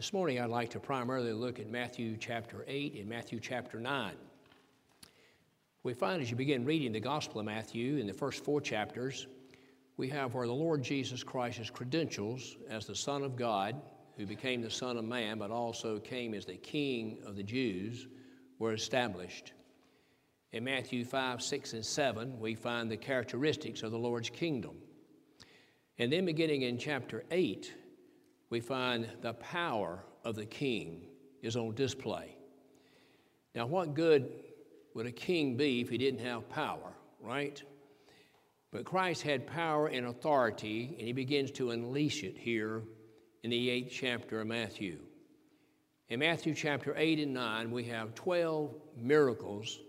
This morning, I'd like to primarily look at Matthew chapter 8 and Matthew chapter 9. We find as you begin reading the Gospel of Matthew in the first four chapters, we have where the Lord Jesus Christ's credentials as the Son of God, who became the Son of Man, but also came as the King of the Jews, were established. In Matthew 5, 6, and 7, we find the characteristics of the Lord's kingdom. And then beginning in chapter 8, we find the power of the king is on display. Now, what good would a king be if he didn't have power, right? But Christ had power and authority, and he begins to unleash it here in the eighth chapter of Matthew. In Matthew chapter 8 and 9, we have 12 miracles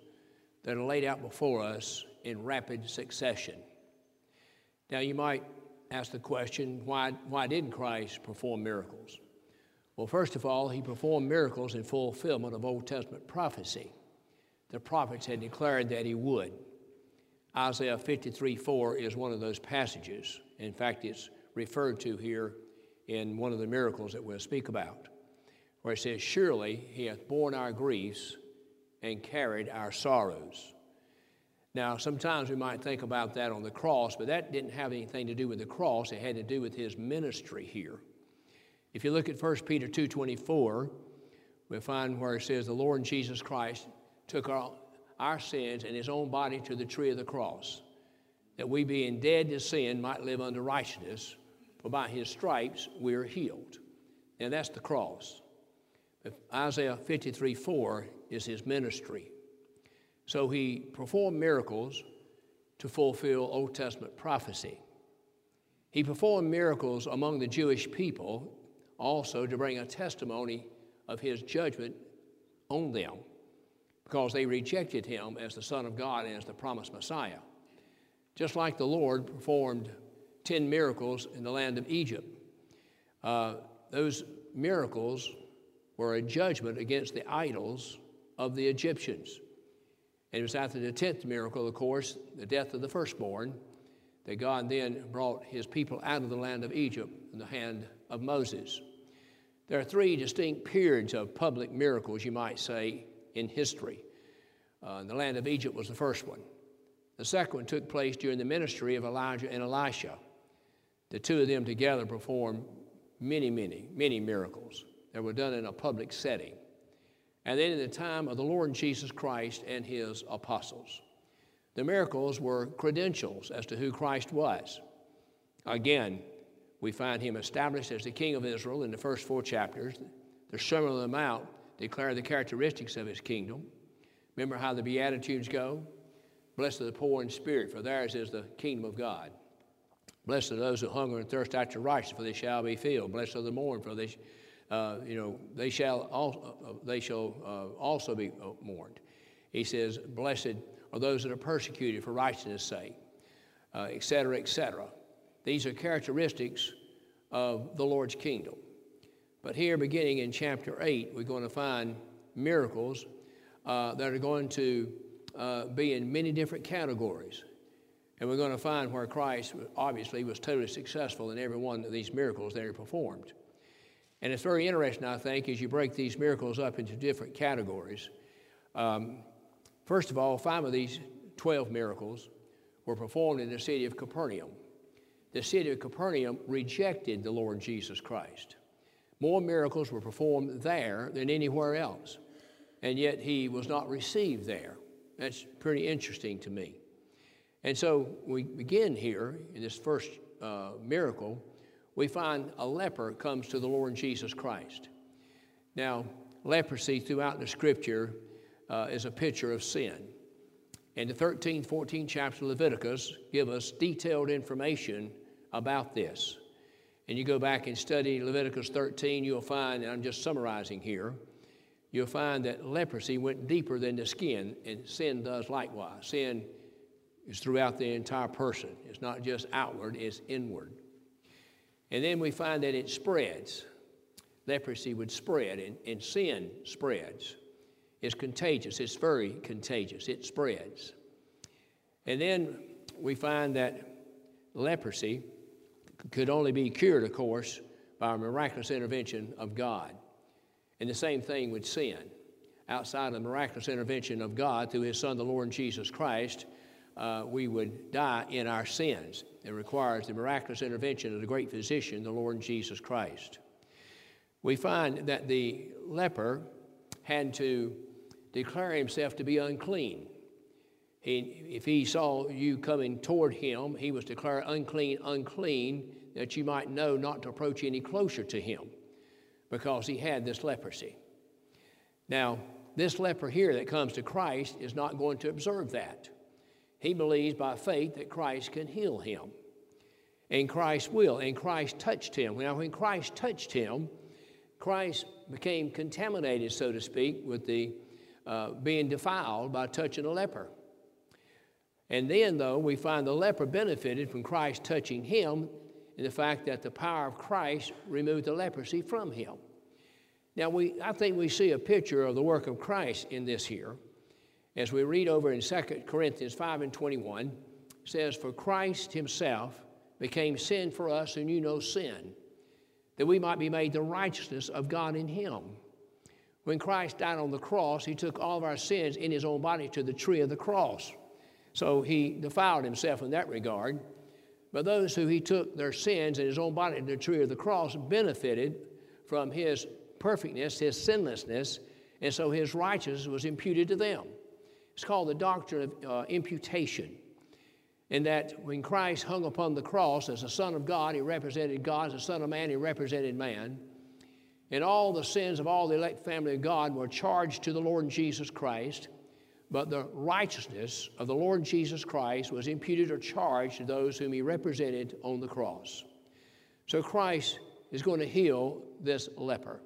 that are laid out before us in rapid succession. Now, you might ask the question why, why didn't Christ perform miracles? Well, first of all, he performed miracles in fulfillment of Old Testament prophecy. The prophets had declared that he would. Isaiah 53 4 is one of those passages. In fact, it's referred to here in one of the miracles that we'll speak about, where it says, Surely he hath borne our griefs and carried our sorrows. Now, sometimes we might think about that on the cross, but that didn't have anything to do with the cross. It had to do with his ministry here. If you look at 1 Peter 2.24, we find where it says, The Lord Jesus Christ took our, our sins and his own body to the tree of the cross, that we being dead to sin might live unto righteousness, for by his stripes we are healed. And that's the cross. Isaiah 53 4 is his ministry. So he performed miracles to fulfill Old Testament prophecy. He performed miracles among the Jewish people also to bring a testimony of his judgment on them because they rejected him as the Son of God and as the promised Messiah. Just like the Lord performed 10 miracles in the land of Egypt, uh, those miracles were a judgment against the idols of the Egyptians. And it was after the tenth miracle, of course, the death of the firstborn, that God then brought his people out of the land of Egypt in the hand of Moses. There are three distinct periods of public miracles, you might say, in history. Uh, the land of Egypt was the first one. The second one took place during the ministry of Elijah and Elisha. The two of them together performed many, many, many miracles that were done in a public setting and then in the time of the Lord Jesus Christ and his apostles. The miracles were credentials as to who Christ was. Again, we find him established as the King of Israel in the first four chapters. The Sermon on the Mount declare the characteristics of his kingdom. Remember how the Beatitudes go? Blessed are the poor in spirit, for theirs is the kingdom of God. Blessed are those who hunger and thirst after righteousness, for they shall be filled. Blessed are the mourn, for they uh, you know, they shall also, uh, they shall uh, also be uh, mourned. He says, Blessed are those that are persecuted for righteousness' sake, etc., etc. These are characteristics of the Lord's kingdom. But here, beginning in chapter 8, we're going to find miracles uh, that are going to uh, be in many different categories. And we're going to find where Christ obviously was totally successful in every one of these miracles that he performed. And it's very interesting, I think, as you break these miracles up into different categories. Um, first of all, five of these 12 miracles were performed in the city of Capernaum. The city of Capernaum rejected the Lord Jesus Christ. More miracles were performed there than anywhere else, and yet he was not received there. That's pretty interesting to me. And so we begin here in this first uh, miracle we find a leper comes to the Lord Jesus Christ. Now, leprosy throughout the scripture uh, is a picture of sin. And the 13th, 14th chapter of Leviticus give us detailed information about this. And you go back and study Leviticus 13, you'll find, and I'm just summarizing here, you'll find that leprosy went deeper than the skin, and sin does likewise. Sin is throughout the entire person. It's not just outward, it's inward. And then we find that it spreads. Leprosy would spread, and, and sin spreads. It's contagious, it's very contagious, it spreads. And then we find that leprosy could only be cured, of course, by a miraculous intervention of God. And the same thing with sin. Outside of the miraculous intervention of God through His Son, the Lord Jesus Christ, uh, we would die in our sins. It requires the miraculous intervention of the great physician, the Lord Jesus Christ. We find that the leper had to declare himself to be unclean. He, if he saw you coming toward him, he was declared unclean, unclean, that you might know not to approach any closer to him because he had this leprosy. Now, this leper here that comes to Christ is not going to observe that. He believes by faith that Christ can heal him. And Christ will. And Christ touched him. Now, when Christ touched him, Christ became contaminated, so to speak, with the uh, being defiled by touching a leper. And then, though, we find the leper benefited from Christ touching him in the fact that the power of Christ removed the leprosy from him. Now, we, I think we see a picture of the work of Christ in this here. As we read over in 2 Corinthians 5 and 21, says, For Christ himself became sin for us who knew no sin, that we might be made the righteousness of God in him. When Christ died on the cross, he took all of our sins in his own body to the tree of the cross. So he defiled himself in that regard. But those who he took their sins in his own body to the tree of the cross benefited from his perfectness, his sinlessness, and so his righteousness was imputed to them. It's called the doctrine of uh, imputation. In that when Christ hung upon the cross as the Son of God, he represented God. As the Son of Man, he represented man. And all the sins of all the elect family of God were charged to the Lord Jesus Christ. But the righteousness of the Lord Jesus Christ was imputed or charged to those whom he represented on the cross. So Christ is going to heal this leper.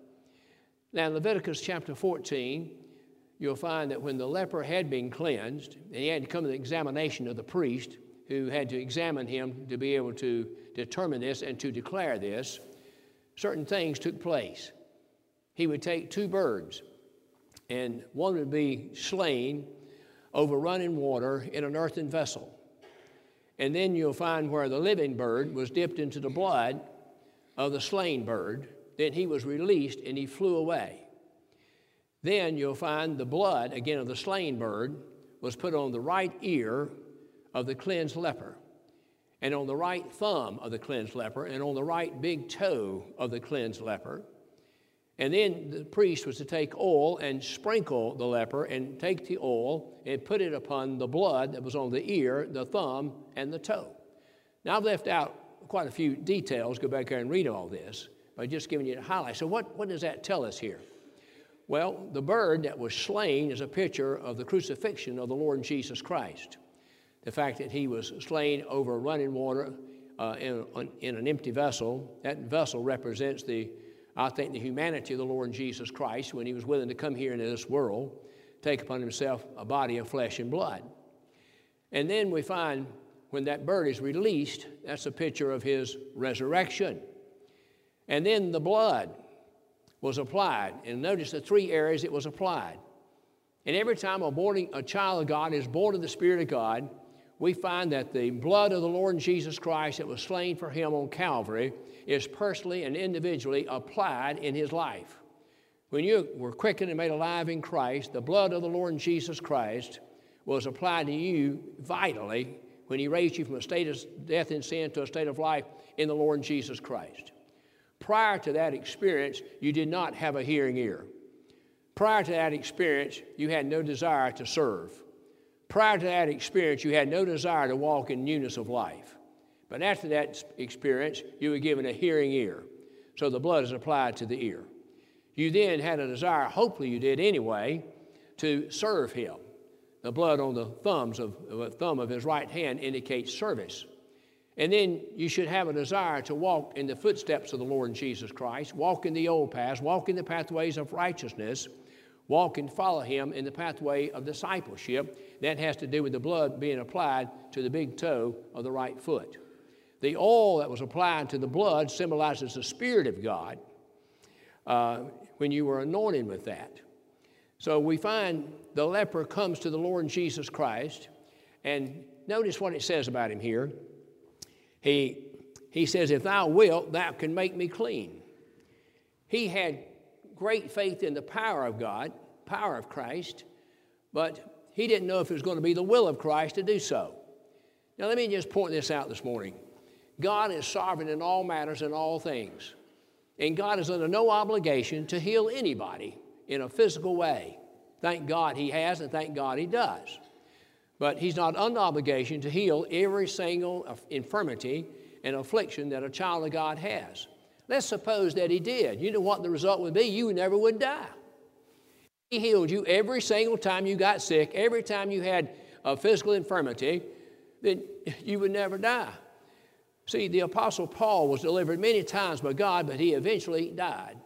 Now, in Leviticus chapter 14, you'll find that when the leper had been cleansed, and he had to come to the examination of the priest, who had to examine him to be able to determine this and to declare this, certain things took place. He would take two birds, and one would be slain over running water in an earthen vessel. And then you'll find where the living bird was dipped into the blood of the slain bird. Then he was released and he flew away. Then you'll find the blood, again, of the slain bird was put on the right ear of the cleansed leper, and on the right thumb of the cleansed leper, and on the right big toe of the cleansed leper. And then the priest was to take oil and sprinkle the leper and take the oil and put it upon the blood that was on the ear, the thumb, and the toe. Now, I've left out quite a few details. Go back there and read all this by just giving you a highlight. So, what, what does that tell us here? Well, the bird that was slain is a picture of the crucifixion of the Lord Jesus Christ. The fact that he was slain over running water uh, in, in an empty vessel, that vessel represents the, I think, the humanity of the Lord Jesus Christ when he was willing to come here into this world, take upon himself a body of flesh and blood. And then we find when that bird is released, that's a picture of his resurrection. And then the blood was applied. And notice the three areas it was applied. And every time a, born, a child of God is born of the Spirit of God, we find that the blood of the Lord Jesus Christ that was slain for him on Calvary is personally and individually applied in his life. When you were quickened and made alive in Christ, the blood of the Lord Jesus Christ was applied to you vitally when he raised you from a state of death and sin to a state of life in the Lord Jesus Christ. Prior to that experience, you did not have a hearing ear. Prior to that experience, you had no desire to serve. Prior to that experience, you had no desire to walk in newness of life. But after that experience, you were given a hearing ear. So the blood is applied to the ear. You then had a desire, hopefully you did anyway, to serve him. The blood on the thumbs of the thumb of his right hand indicates service. And then you should have a desire to walk in the footsteps of the Lord Jesus Christ, walk in the old paths, walk in the pathways of righteousness, walk and follow Him in the pathway of discipleship. That has to do with the blood being applied to the big toe of the right foot. The oil that was applied to the blood symbolizes the Spirit of God uh, when you were anointed with that. So we find the leper comes to the Lord Jesus Christ, and notice what it says about him here. He, he says, If thou wilt, thou can make me clean. He had great faith in the power of God, power of Christ, but he didn't know if it was going to be the will of Christ to do so. Now, let me just point this out this morning. God is sovereign in all matters and all things. And God is under no obligation to heal anybody in a physical way. Thank God He has, and thank God He does. But He's not under obligation to heal every single infirmity and affliction that a child of God has. Let's suppose that He did. You know what the result would be? You never would die. He healed you every single time you got sick, every time you had a physical infirmity, then you would never die. See, the Apostle Paul was delivered many times by God, but he eventually died.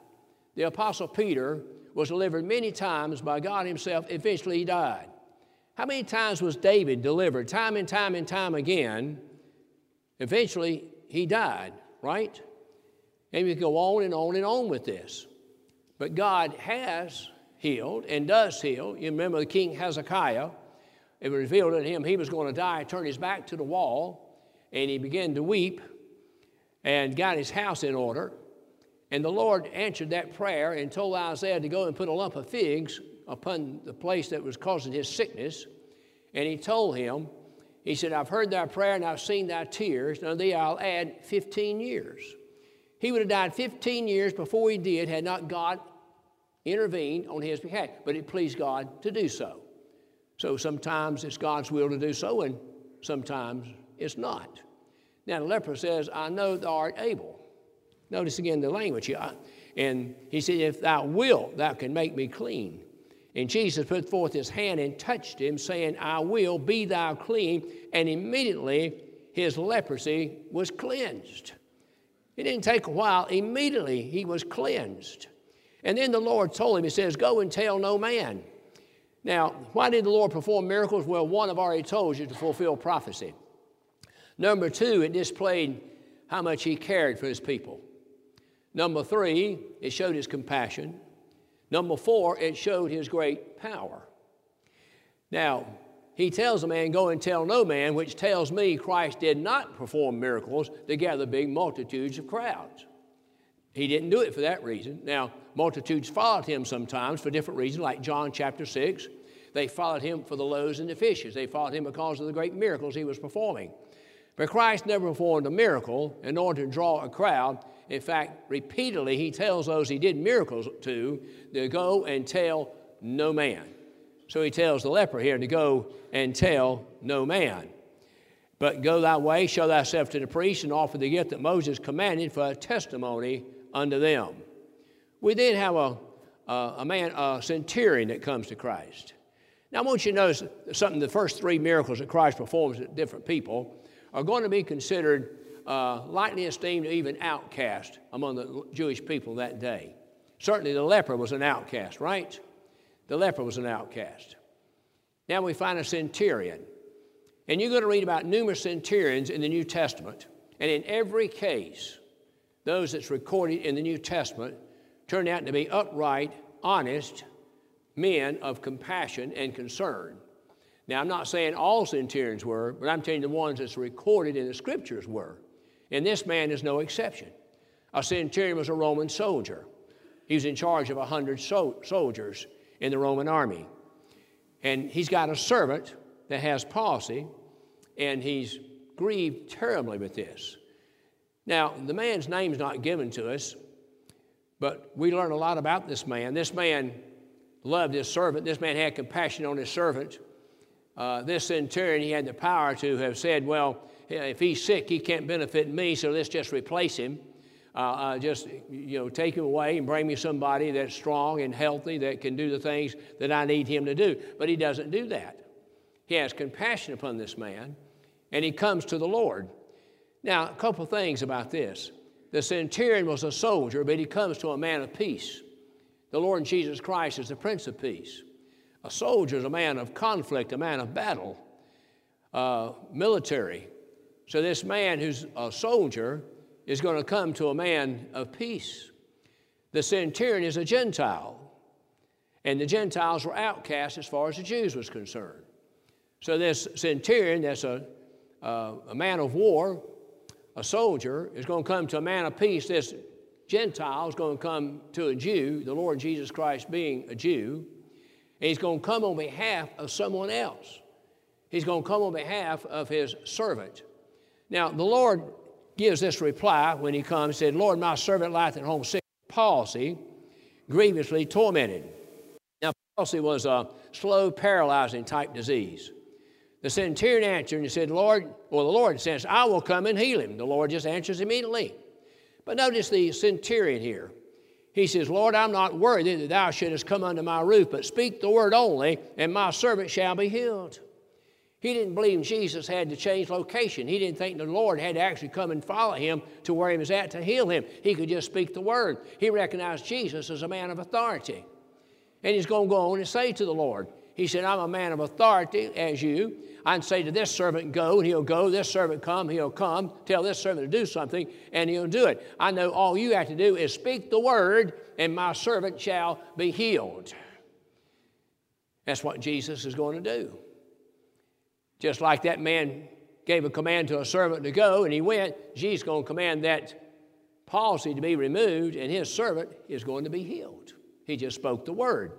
The Apostle Peter was delivered many times by God Himself, eventually he died. How many times was David delivered? Time and time and time again. Eventually he died, right? And we go on and on and on with this. But God has healed and does heal. You remember the King Hezekiah, it was revealed to him he was going to die, turned his back to the wall and he began to weep and got his house in order. And the Lord answered that prayer and told Isaiah to go and put a lump of figs upon the place that was causing his sickness. And he told him, He said, I've heard thy prayer and I've seen thy tears. Now, thee I'll add 15 years. He would have died 15 years before he did had not God intervened on his behalf, but it pleased God to do so. So sometimes it's God's will to do so, and sometimes it's not. Now, the leper says, I know thou art able. Notice again the language here. And he said, If thou wilt, thou can make me clean. And Jesus put forth his hand and touched him, saying, I will, be thou clean. And immediately his leprosy was cleansed. It didn't take a while. Immediately he was cleansed. And then the Lord told him, He says, Go and tell no man. Now, why did the Lord perform miracles? Well, one I've already told you to fulfill prophecy. Number two, it displayed how much he cared for his people. Number three, it showed his compassion. Number four, it showed his great power. Now, he tells a man, Go and tell no man, which tells me Christ did not perform miracles to gather big multitudes of crowds. He didn't do it for that reason. Now, multitudes followed him sometimes for different reasons, like John chapter 6. They followed him for the loaves and the fishes. They followed him because of the great miracles he was performing. But Christ never performed a miracle in order to draw a crowd. In fact, repeatedly, he tells those he did miracles to to go and tell no man. So he tells the leper here to go and tell no man. But go thy way, show thyself to the priest, and offer the gift that Moses commanded for a testimony unto them. We then have a, a, a man, a centurion that comes to Christ. Now, I want you to notice something the first three miracles that Christ performs at different people are going to be considered uh, lightly esteemed even outcast among the Jewish people that day. Certainly the leper was an outcast, right? The leper was an outcast. Now we find a centurion. And you're going to read about numerous centurions in the New Testament. And in every case, those that's recorded in the New Testament turn out to be upright, honest men of compassion and concern. Now, I'm not saying all centurions were, but I'm telling you the ones that's recorded in the scriptures were. And this man is no exception. A centurion was a Roman soldier. He was in charge of a 100 so- soldiers in the Roman army. And he's got a servant that has palsy, and he's grieved terribly with this. Now, the man's name's not given to us, but we learn a lot about this man. This man loved his servant, this man had compassion on his servant uh, this centurion, he had the power to have said, well, if he's sick, he can't benefit me, so let's just replace him. Uh, uh, just you know, take him away and bring me somebody that's strong and healthy that can do the things that I need him to do. But he doesn't do that. He has compassion upon this man, and he comes to the Lord. Now, a couple things about this. The centurion was a soldier, but he comes to a man of peace. The Lord Jesus Christ is the Prince of Peace. A soldier is a man of conflict, a man of battle, uh, military. So this man who's a soldier is going to come to a man of peace. The centurion is a Gentile, and the Gentiles were outcast as far as the Jews was concerned. So this centurion, that's a, a man of war, a soldier, is going to come to a man of peace. This Gentile is going to come to a Jew, the Lord Jesus Christ being a Jew, and he's going to come on behalf of someone else. He's going to come on behalf of his servant. Now, the Lord gives this reply when he comes, said, Lord, my servant lieth at home sick palsy, grievously tormented. Now, palsy was a slow, paralyzing type disease. The centurion answered and said, Lord, well, the Lord says, I will come and heal him. The Lord just answers immediately. But notice the centurion here. He says, Lord, I'm not worthy that thou shouldest come under my roof, but speak the word only, and my servant shall be healed. He didn't believe Jesus had to change location. He didn't think the Lord had to actually come and follow him to where he was at to heal him. He could just speak the word. He recognized Jesus as a man of authority. And he's going to go on and say to the Lord, He said, I'm a man of authority as you. I can say to this servant, go, and he'll go. This servant, come, he'll come. Tell this servant to do something, and he'll do it. I know all you have to do is speak the word, and my servant shall be healed. That's what Jesus is going to do. Just like that man gave a command to a servant to go, and he went, Jesus going to command that palsy to be removed, and his servant is going to be healed. He just spoke the word.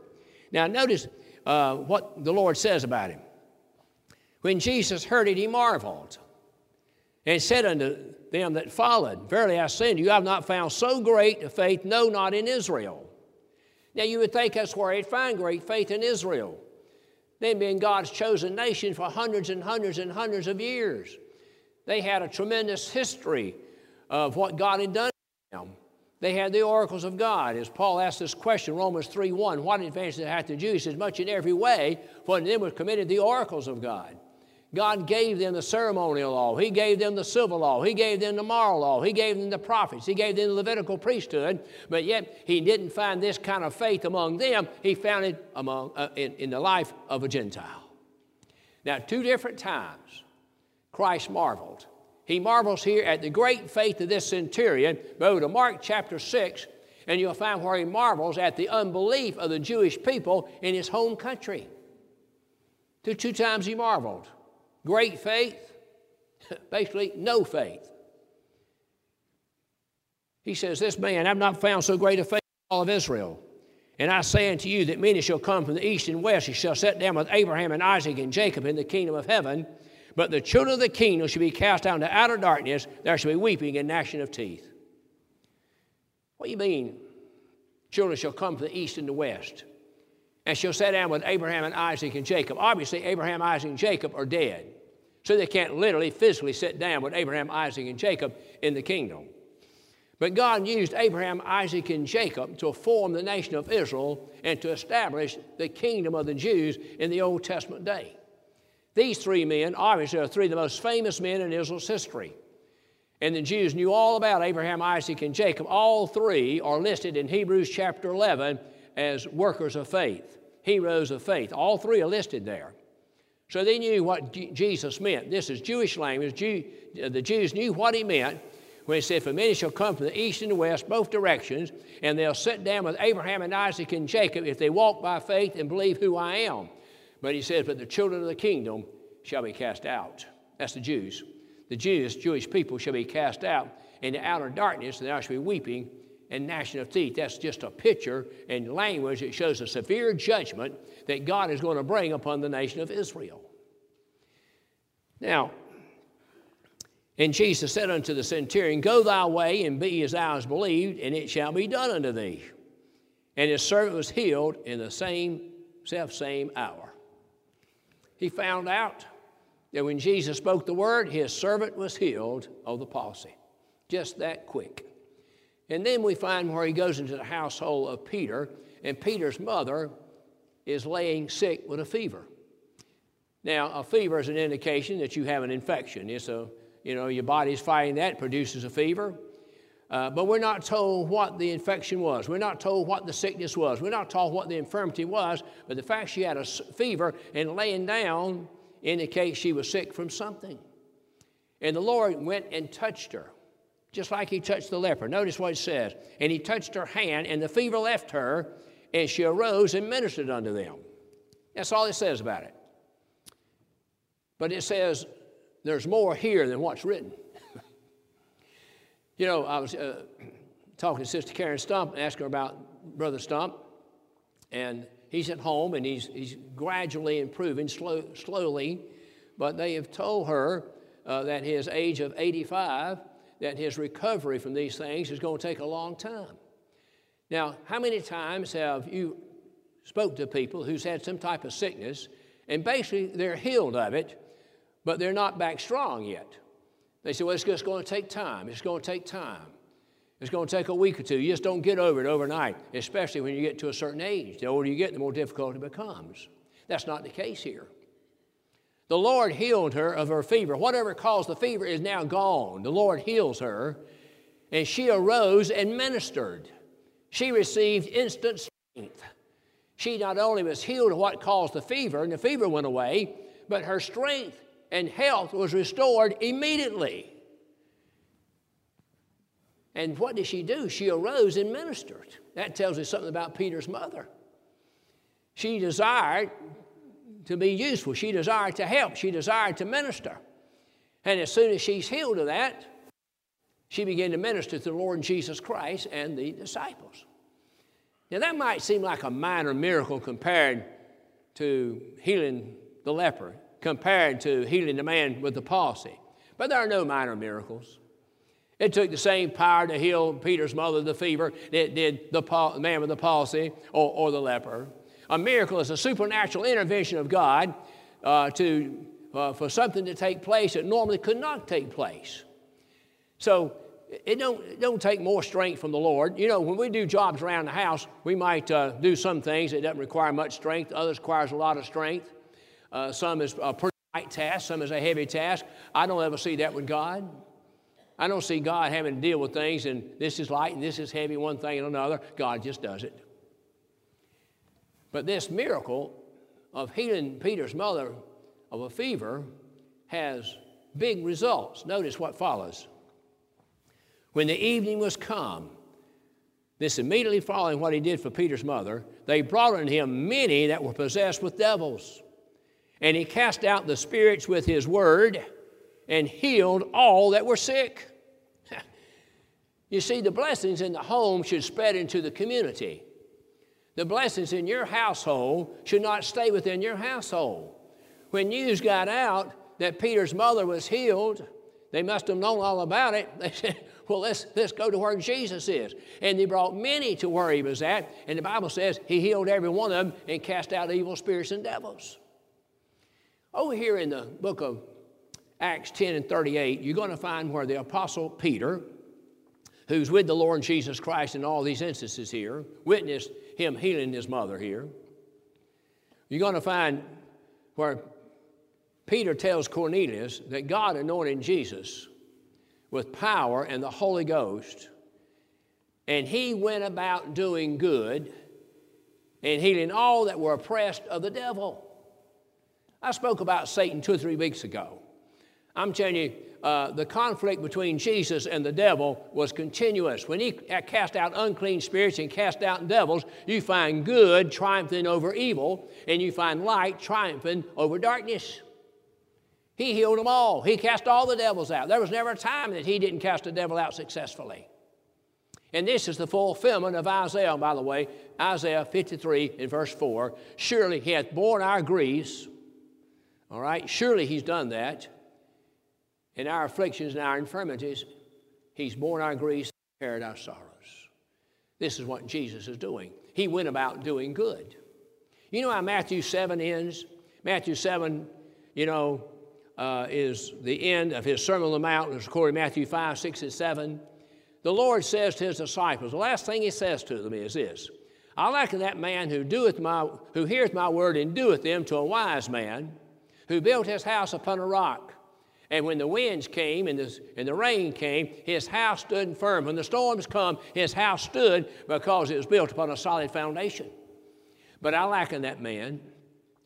Now, notice uh, what the Lord says about him. When Jesus heard it, he marveled and said unto them that followed, Verily I say unto you, I have not found so great a faith, no, not in Israel. Now you would think that's where he'd find great faith in Israel. Them been God's chosen nation for hundreds and hundreds and hundreds of years. They had a tremendous history of what God had done for them. They had the oracles of God. As Paul asked this question, Romans 3 1, what advantage did it have to the Jews? Says, Much in every way, for in them was committed the oracles of God. God gave them the ceremonial law. He gave them the civil law. He gave them the moral law. He gave them the prophets. He gave them the Levitical priesthood. But yet, He didn't find this kind of faith among them. He found it among, uh, in, in the life of a Gentile. Now, two different times, Christ marveled. He marvels here at the great faith of this centurion. Go to Mark chapter 6, and you'll find where he marvels at the unbelief of the Jewish people in his home country. Two, two times he marveled great faith, basically no faith. He says, This man, I've not found so great a faith in all of Israel. And I say unto you that many shall come from the east and west, and shall sit down with Abraham and Isaac and Jacob in the kingdom of heaven. But the children of the kingdom shall be cast down to outer darkness. There shall be weeping and gnashing of teeth. What do you mean? Children shall come from the east and the west and she'll sit down with Abraham and Isaac and Jacob. Obviously, Abraham, Isaac, and Jacob are dead. So they can't literally, physically sit down with Abraham, Isaac, and Jacob in the kingdom. But God used Abraham, Isaac, and Jacob to form the nation of Israel and to establish the kingdom of the Jews in the Old Testament day. These three men, obviously, are three of the most famous men in Israel's history. And the Jews knew all about Abraham, Isaac, and Jacob. All three are listed in Hebrews chapter 11 as workers of faith, heroes of faith. All three are listed there. So they knew what G- Jesus meant. This is Jewish language. Jew, uh, the Jews knew what he meant when he said, For many shall come from the east and the west, both directions, and they'll sit down with Abraham and Isaac and Jacob if they walk by faith and believe who I am. But he says, But the children of the kingdom shall be cast out. That's the Jews. The Jews, Jewish people, shall be cast out into outer darkness, and there shall be weeping and gnashing of teeth. That's just a picture and language that shows a severe judgment that God is going to bring upon the nation of Israel. Now, and Jesus said unto the centurion, Go thy way and be as thou hast believed, and it shall be done unto thee. And his servant was healed in the same self same hour. He found out that when Jesus spoke the word, his servant was healed of the palsy. Just that quick. And then we find where he goes into the household of Peter, and Peter's mother is laying sick with a fever. Now, a fever is an indication that you have an infection. It's a, you know, your body's fighting that, produces a fever. Uh, but we're not told what the infection was. We're not told what the sickness was. We're not told what the infirmity was. But the fact she had a fever and laying down indicates she was sick from something. And the Lord went and touched her just like he touched the leper. Notice what it says. And he touched her hand, and the fever left her, and she arose and ministered unto them. That's all it says about it. But it says there's more here than what's written. you know, I was uh, talking to Sister Karen Stump, and asking her about Brother Stump. And he's at home and he's, he's gradually improving, slow, slowly. But they have told her uh, that his age of 85, that his recovery from these things is going to take a long time. Now, how many times have you spoke to people who's had some type of sickness and basically they're healed of it, but they're not back strong yet? They say, well, it's just going to take time. It's going to take time. It's going to take a week or two. You just don't get over it overnight, especially when you get to a certain age. The older you get, the more difficult it becomes. That's not the case here. The Lord healed her of her fever. Whatever caused the fever is now gone. The Lord heals her, and she arose and ministered. She received instant strength. She not only was healed of what caused the fever, and the fever went away, but her strength and health was restored immediately. And what did she do? She arose and ministered. That tells us something about Peter's mother. She desired to be useful, she desired to help, she desired to minister. And as soon as she's healed of that, she began to minister to the Lord Jesus Christ and the disciples. Now, that might seem like a minor miracle compared to healing the leper, compared to healing the man with the palsy. But there are no minor miracles. It took the same power to heal Peter's mother the fever that did the man with the palsy or, or the leper. A miracle is a supernatural intervention of God uh, to, uh, for something to take place that normally could not take place. So it don't, it don't take more strength from the Lord. You know, when we do jobs around the house, we might uh, do some things that doesn't require much strength. Others requires a lot of strength. Uh, some is a pretty light task. Some is a heavy task. I don't ever see that with God. I don't see God having to deal with things and this is light and this is heavy, one thing and another. God just does it. But this miracle of healing Peter's mother of a fever has big results. Notice what follows. When the evening was come, this immediately following what he did for Peter's mother, they brought unto him many that were possessed with devils. And he cast out the spirits with his word and healed all that were sick. You see, the blessings in the home should spread into the community. The blessings in your household should not stay within your household. When news got out that Peter's mother was healed, they must have known all about it. They said, Well, let's, let's go to where Jesus is. And they brought many to where he was at. And the Bible says he healed every one of them and cast out evil spirits and devils. Over here in the book of Acts 10 and 38, you're going to find where the Apostle Peter, who's with the Lord Jesus Christ in all these instances here, witnessed him healing his mother here. You're going to find where Peter tells Cornelius that God anointed Jesus with power and the Holy Ghost, and he went about doing good and healing all that were oppressed of the devil. I spoke about Satan two or three weeks ago. I'm telling you, uh, the conflict between Jesus and the devil was continuous. When he cast out unclean spirits and cast out devils, you find good triumphing over evil, and you find light triumphing over darkness. He healed them all. He cast all the devils out. There was never a time that he didn't cast a devil out successfully. And this is the fulfillment of Isaiah, by the way, Isaiah 53 in verse 4. Surely he hath borne our griefs. All right, surely he's done that in our afflictions and our infirmities, He's borne our griefs, and carried our sorrows. This is what Jesus is doing. He went about doing good. You know how Matthew 7 ends? Matthew 7, you know, uh, is the end of his Sermon on the Mount, it's recorded in Matthew 5, 6, and 7. The Lord says to his disciples, the last thing he says to them is this I liken that man who doeth my who heareth my word and doeth them to a wise man who built his house upon a rock. And when the winds came and the, and the rain came, his house stood firm. When the storms come, his house stood because it was built upon a solid foundation. But I liken that man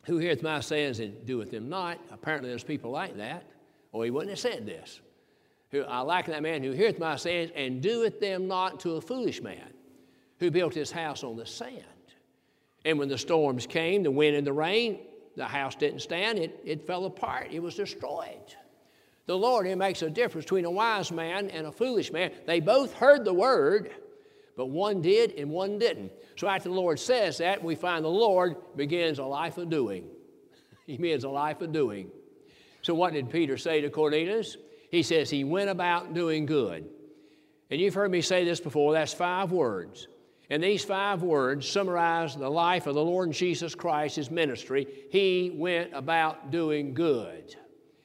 who heareth my sayings and doeth them not. Apparently, there's people like that, or he wouldn't have said this. Who I liken that man who heareth my sayings and doeth them not to a foolish man who built his house on the sand. And when the storms came, the wind and the rain, the house didn't stand, it, it fell apart, it was destroyed. The Lord, it makes a difference between a wise man and a foolish man. They both heard the word, But one did and one didn't. So after the Lord says that, we find the Lord begins a life of doing. he begins a life of doing. So what did Peter say to Cornelius? He says he went about doing good. And you've heard me say this before, that's five words. And these five words summarize the life of the Lord Jesus Christ, his ministry. He went about doing good.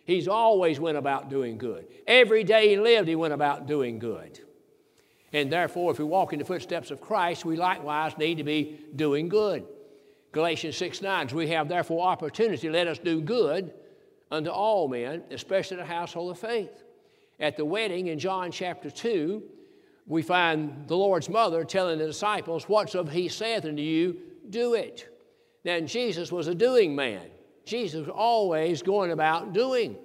He's always went about doing good. Every day he lived, he went about doing good. And therefore, if we walk in the footsteps of Christ, we likewise need to be doing good. Galatians 6 9, we have therefore opportunity, let us do good unto all men, especially the household of faith. At the wedding in John chapter 2, we find the Lord's mother telling the disciples, Whatsoever he saith unto you, do it. Then Jesus was a doing man. Jesus was always going about doing.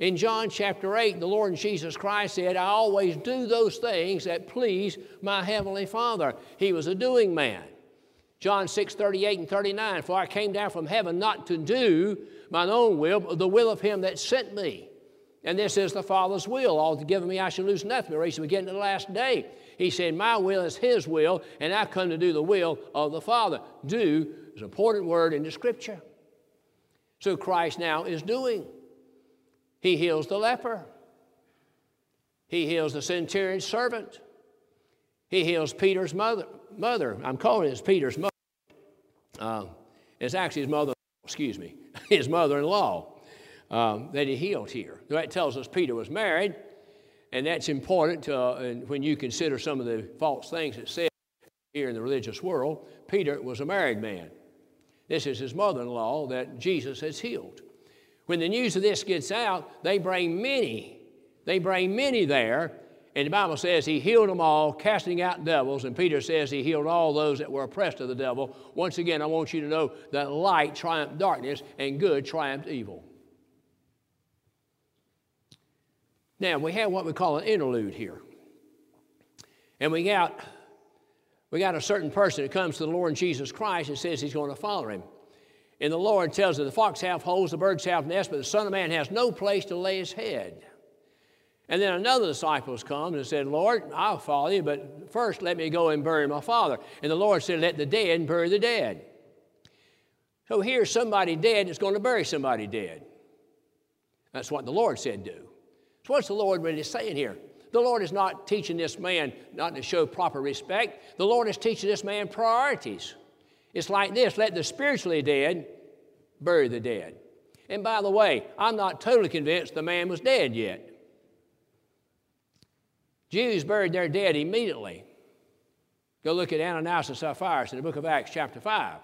In John chapter 8, the Lord Jesus Christ said, I always do those things that please my heavenly Father. He was a doing man. John 6, 38 and 39, For I came down from heaven not to do mine own will, but the will of him that sent me. And this is the Father's will. All to give me, I shall lose nothing, but raise him again to the last day. He said, My will is his will, and I come to do the will of the Father. Do is an important word in the scripture. So Christ now is doing. He heals the leper. He heals the centurion's servant. He heals Peter's mother. mother. I'm calling it Peter's mother. Uh, it's actually his mother, excuse me, his mother in law um, that he healed here. That tells us Peter was married, and that's important to, uh, when you consider some of the false things that said here in the religious world. Peter was a married man. This is his mother in law that Jesus has healed. When the news of this gets out, they bring many. They bring many there, and the Bible says he healed them all, casting out devils, and Peter says he healed all those that were oppressed of the devil. Once again, I want you to know that light triumphed darkness and good triumphed evil. Now, we have what we call an interlude here. And we got, we got a certain person that comes to the Lord Jesus Christ and says he's going to follow him. And the Lord tells him, The fox have holes, the birds have nests, but the Son of Man has no place to lay his head. And then another disciple comes and said, Lord, I'll follow you, but first let me go and bury my father. And the Lord said, Let the dead bury the dead. So here's somebody dead that's going to bury somebody dead. That's what the Lord said do. So, what's the Lord really saying here? The Lord is not teaching this man not to show proper respect. The Lord is teaching this man priorities. It's like this let the spiritually dead bury the dead. And by the way, I'm not totally convinced the man was dead yet. Jews buried their dead immediately. Go look at Ananias and Sapphira in the book of Acts, chapter 5.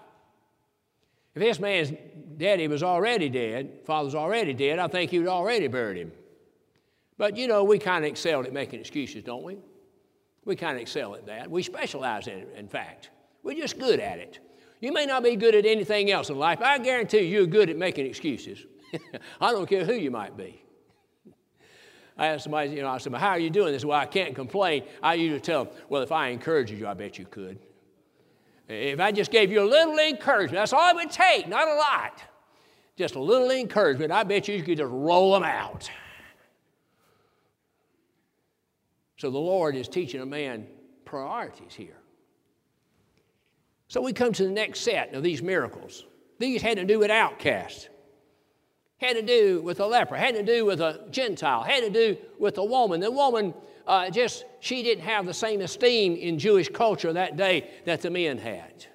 If this man's daddy was already dead, father's already dead, I think he would already buried him. But you know, we kind of excel at making excuses, don't we? We kind of excel at that. We specialize in it, in fact. We're just good at it. You may not be good at anything else in life. I guarantee you, you're good at making excuses. I don't care who you might be. I asked somebody, you know, I said, How are you doing this? Well, I can't complain. I usually tell them, Well, if I encouraged you, I bet you could. If I just gave you a little encouragement, that's all it would take, not a lot. Just a little encouragement, I bet you, you could just roll them out. So the Lord is teaching a man priorities here. So we come to the next set of these miracles. These had to do with outcasts, had to do with a leper, had to do with a Gentile, had to do with a woman. The woman uh, just, she didn't have the same esteem in Jewish culture that day that the men had.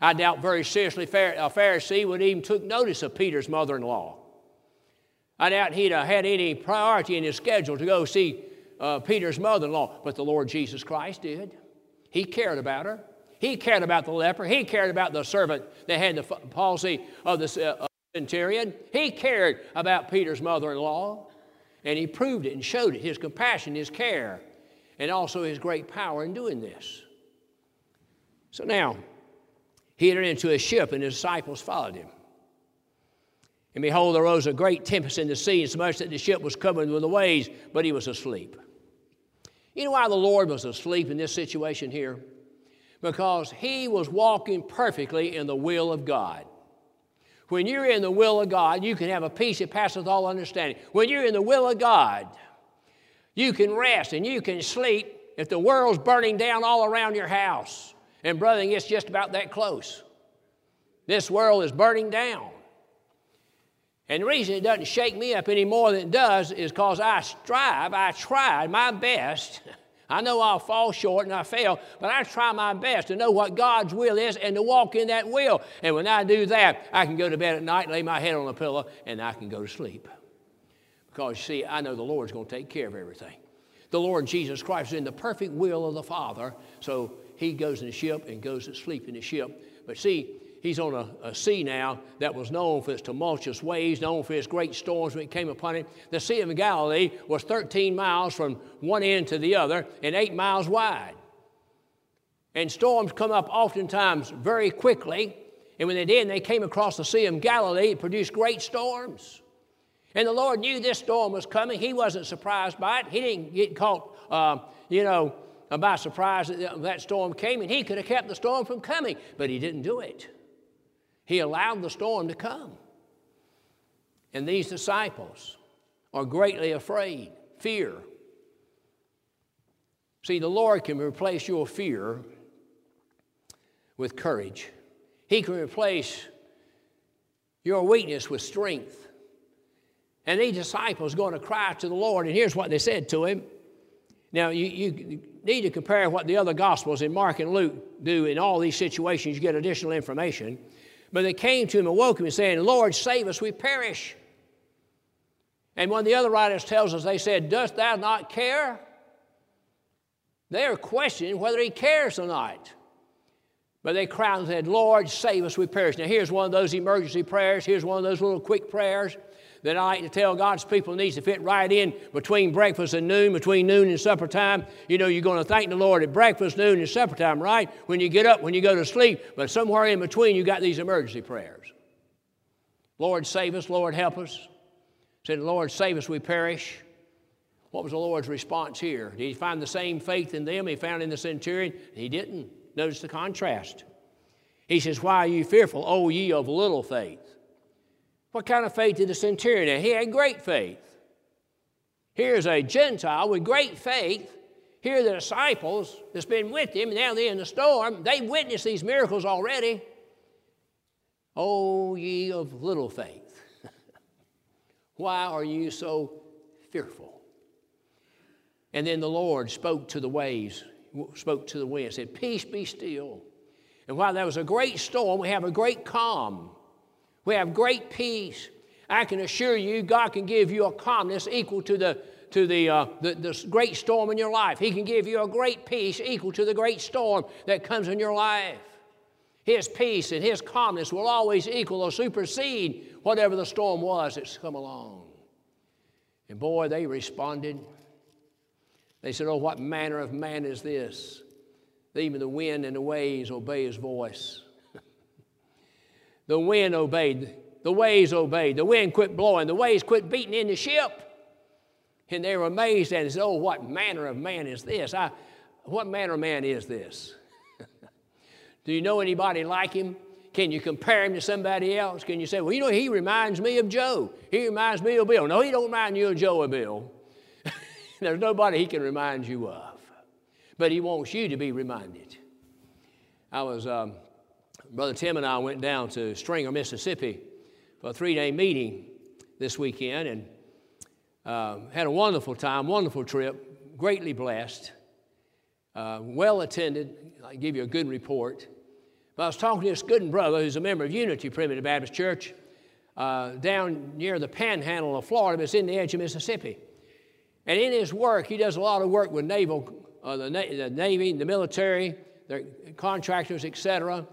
I doubt very seriously a Pharisee would even took notice of Peter's mother-in-law. I doubt he'd have had any priority in his schedule to go see uh, Peter's mother in law, but the Lord Jesus Christ did. He cared about her. He cared about the leper. He cared about the servant that had the palsy of the uh, centurion. He cared about Peter's mother in law. And he proved it and showed it his compassion, his care, and also his great power in doing this. So now, he entered into a ship, and his disciples followed him. And behold, there rose a great tempest in the sea, so much that the ship was covered with the waves, but he was asleep. You know why the Lord was asleep in this situation here? Because he was walking perfectly in the will of God. When you're in the will of God, you can have a peace that passeth all understanding. When you're in the will of God, you can rest and you can sleep if the world's burning down all around your house, and brother, it's just about that close. This world is burning down. And the reason it doesn't shake me up any more than it does is because I strive, I try my best. I know I'll fall short and I fail, but I try my best to know what God's will is and to walk in that will. And when I do that, I can go to bed at night, lay my head on a pillow, and I can go to sleep. Because, you see, I know the Lord's going to take care of everything. The Lord Jesus Christ is in the perfect will of the Father, so he goes in the ship and goes to sleep in the ship. But see, he's on a, a, sea now that was known for its tumultuous waves, known for its great storms when it came upon it. The Sea of Galilee was 13 miles from one end to the other and eight miles wide. And storms come up oftentimes very quickly. And when they did, they came across the Sea of Galilee, it produced great storms. And the Lord knew this storm was coming. He wasn't surprised by it. He didn't get caught, uh, you know, by surprise that that storm came. And he could have kept the storm from coming, but he didn't do it. He allowed the storm to come. And these disciples are greatly afraid, fear. See, the Lord can replace your fear with courage. He can replace your weakness with strength. And these disciples going to cry to the Lord, and here's what they said to him. Now, you, you need to compare what the other Gospels in Mark and Luke do in all these situations. You get additional information. But they came to him and woke him and saying, Lord, save us, we perish. And one of the other writers tells us, they said, Dost thou not care? They are questioning whether he cares or not. But they cried and said, Lord, save us, we perish. Now, here's one of those emergency prayers. Here's one of those little quick prayers that I like to tell God's people needs to fit right in between breakfast and noon, between noon and supper time. You know, you're going to thank the Lord at breakfast, noon, and supper time, right? When you get up, when you go to sleep. But somewhere in between, you got these emergency prayers. Lord, save us. Lord, help us. Said, Lord, save us, we perish. What was the Lord's response here? Did he find the same faith in them he found in the centurion? He didn't. Notice the contrast. He says, Why are you fearful, O ye of little faith? What kind of faith did the centurion have? He had great faith. Here's a Gentile with great faith. Here are the disciples that's been with him, now they're in the storm. They've witnessed these miracles already. Oh, ye of little faith, why are you so fearful? And then the Lord spoke to the waves, spoke to the wind, said, Peace be still. And while there was a great storm, we have a great calm. We have great peace. I can assure you, God can give you a calmness equal to the to the, uh, the, the great storm in your life. He can give you a great peace equal to the great storm that comes in your life. His peace and His calmness will always equal or supersede whatever the storm was that's come along. And boy, they responded. They said, Oh, what manner of man is this? Even the wind and the waves obey His voice. The wind obeyed. The waves obeyed. The wind quit blowing. The waves quit beating in the ship. And they were amazed and said, Oh, what manner of man is this? I, what manner of man is this? Do you know anybody like him? Can you compare him to somebody else? Can you say, well, you know, he reminds me of Joe. He reminds me of Bill. No, he don't remind you of Joe or Bill. There's nobody he can remind you of. But he wants you to be reminded. I was um, Brother Tim and I went down to Stringer, Mississippi for a three day meeting this weekend and uh, had a wonderful time, wonderful trip, greatly blessed, uh, well attended. I give you a good report. But I was talking to this good brother who's a member of Unity Primitive Baptist Church uh, down near the panhandle of Florida, but it's in the edge of Mississippi. And in his work, he does a lot of work with naval, uh, the, Na- the Navy, the military, their contractors, etc.